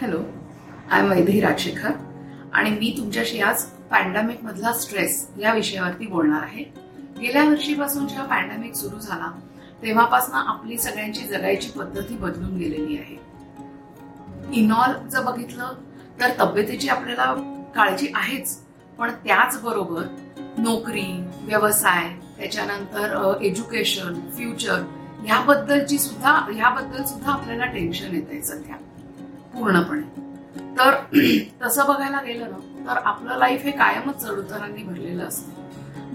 Hello I am Vaidehi Rajshekhar आणि मी तुमच्याशी आज पॅन्डेमिक मधला स्ट्रेस या विषयावरती बोलणार आहे. गेल्या वर्षीपासून जेव्हा पॅन्डेमिक सुरू झाला तेव्हापासून आपली सगळ्यांची जगायची पद्धती बदलून गेलेली आहे. इनॉल जर बघितलं तर तब्येतीची आपल्याला काळजी आहेच. पण त्याचबरोबर नोकरी व्यवसाय त्याच्यानंतर एज्युकेशन फ्युचर ह्याबद्दलची सुद्धा ह्याबद्दल सुद्धा आपल्याला टेन्शन येत आहे सध्या. पूर्णपणे. तर तसं बघायला गेलं ना तर आपलं लाईफ हे कायमच चढउतारांनी भरलेलं असतं.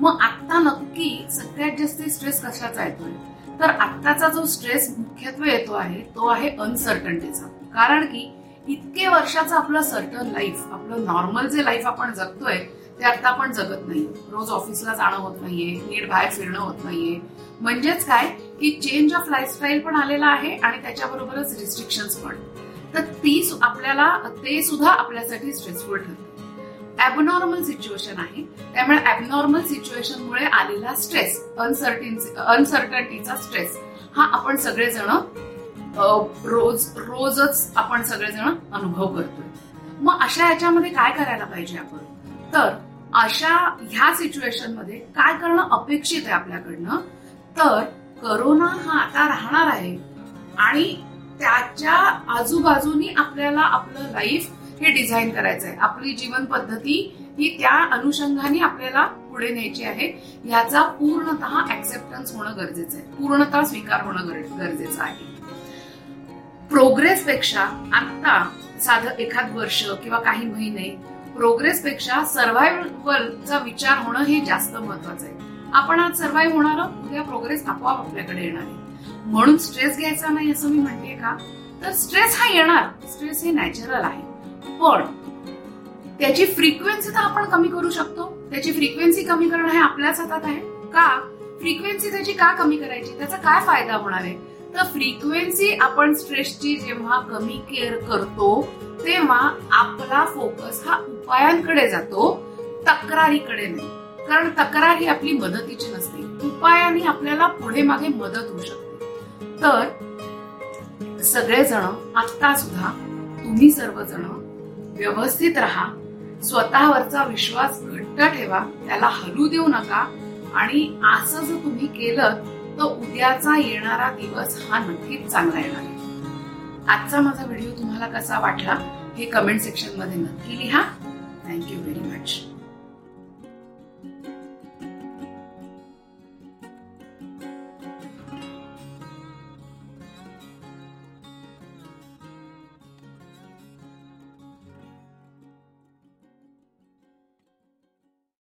मग आता नक्की सगळ्यात जास्त स्ट्रेस कशाचा येतोय? तर आत्ताचा जो स्ट्रेस मुख्यत्वे येतो आहे तो आहे अनसर्टन्टीचा कारण की इतके वर्षाचं आपलं सर्टन लाईफ आपलं नॉर्मल जे लाईफ आपण जगतोय ते आता आपण जगत नाही रोज ऑफिसला जाणं होत नाहीये नीट बाहेर फिरणं होत नाहीये. म्हणजेच काय? की चेंज ऑफ लाईफस्टाईल पण आलेला आहे आणि त्याच्याबरोबरच रिस्ट्रिक्शन्स पण. तर ती आपल्याला ते सुद्धा आपल्यासाठी स्ट्रेसफुल ठरते. ऍबनॉर्मल सिच्युएशन आहे. त्यामुळे ऍबनॉर्मल सिच्युएशनमुळे आलेला स्ट्रेस अनसर्टिन अनसर्टन्टीचा स्ट्रेस हा आपण सगळेजण रोज रोजच आपण सगळेजण अनुभव करतोय. मग अशा याच्यामध्ये काय करायला पाहिजे आपण? तर अशा ह्या सिच्युएशनमध्ये काय करणं अपेक्षित आहे आपल्याकडनं? तर करोना हा आता राहणार आहे. आणि त्याच्या आजूबाजूनी आपल्याला आपलं लाईफ हे डिझाईन करायचं आहे आपली जीवन पद्धती ही त्या अनुषंगाने आपल्याला पुढे न्यायची आहे. याचा पूर्णतः ऍक्सेप्टन्स होणं गरजेचं आहे. पूर्णतः स्वीकार होणं गरजेचं आहे. प्रोग्रेस पेक्षा आता साधं एखाद वर्ष किंवा काही महिने प्रोग्रेस पेक्षा सर्व्हायवलचा विचार होणं हे जास्त महत्वाचं आहे. आपण आज सर्व्हाइव्ह होणार उद्या प्रोग्रेस आपोआप आपल्याकडे येणार आहे. म्हणून स्ट्रेस घ्यायचा नाही असं मी म्हणते का? तर स्ट्रेस हा येणार. स्ट्रेस हे नॅचरल आहे. पण त्याची फ्रिक्वेन्सी तर आपण कमी करू शकतो. त्याची फ्रिक्वेन्सी कमी करणं हे आपल्याच हातात आहे. का? फ्रिक्वेन्सी त्याची का कमी करायची? त्याचा काय फायदा होणार आहे? तर फ्रिक्वेन्सी आपण स्ट्रेसची जेव्हा कमी केअर करतो तेव्हा आपला फोकस हा उपायांकडे जातो तक्रारीकडे नाही. कारण तक्रार ही आपली मदतीची नसते. उपायाने आपल्याला पुढे मागे मदत होऊ शकते. तर सगळेजण आता सुद्धा तुम्ही सर्वजण व्यवस्थित राहा. स्वतःवरचा विश्वास घट्ट ठेवा. त्याला हलू देऊ नका. आणि असं जर तुम्ही केलं तर उद्याचा येणारा दिवस हा नक्कीच चांगला येणार आहे. आजचा माझा व्हिडिओ तुम्हाला कसा वाटला हे कमेंट सेक्शनमध्ये नक्की लिहा.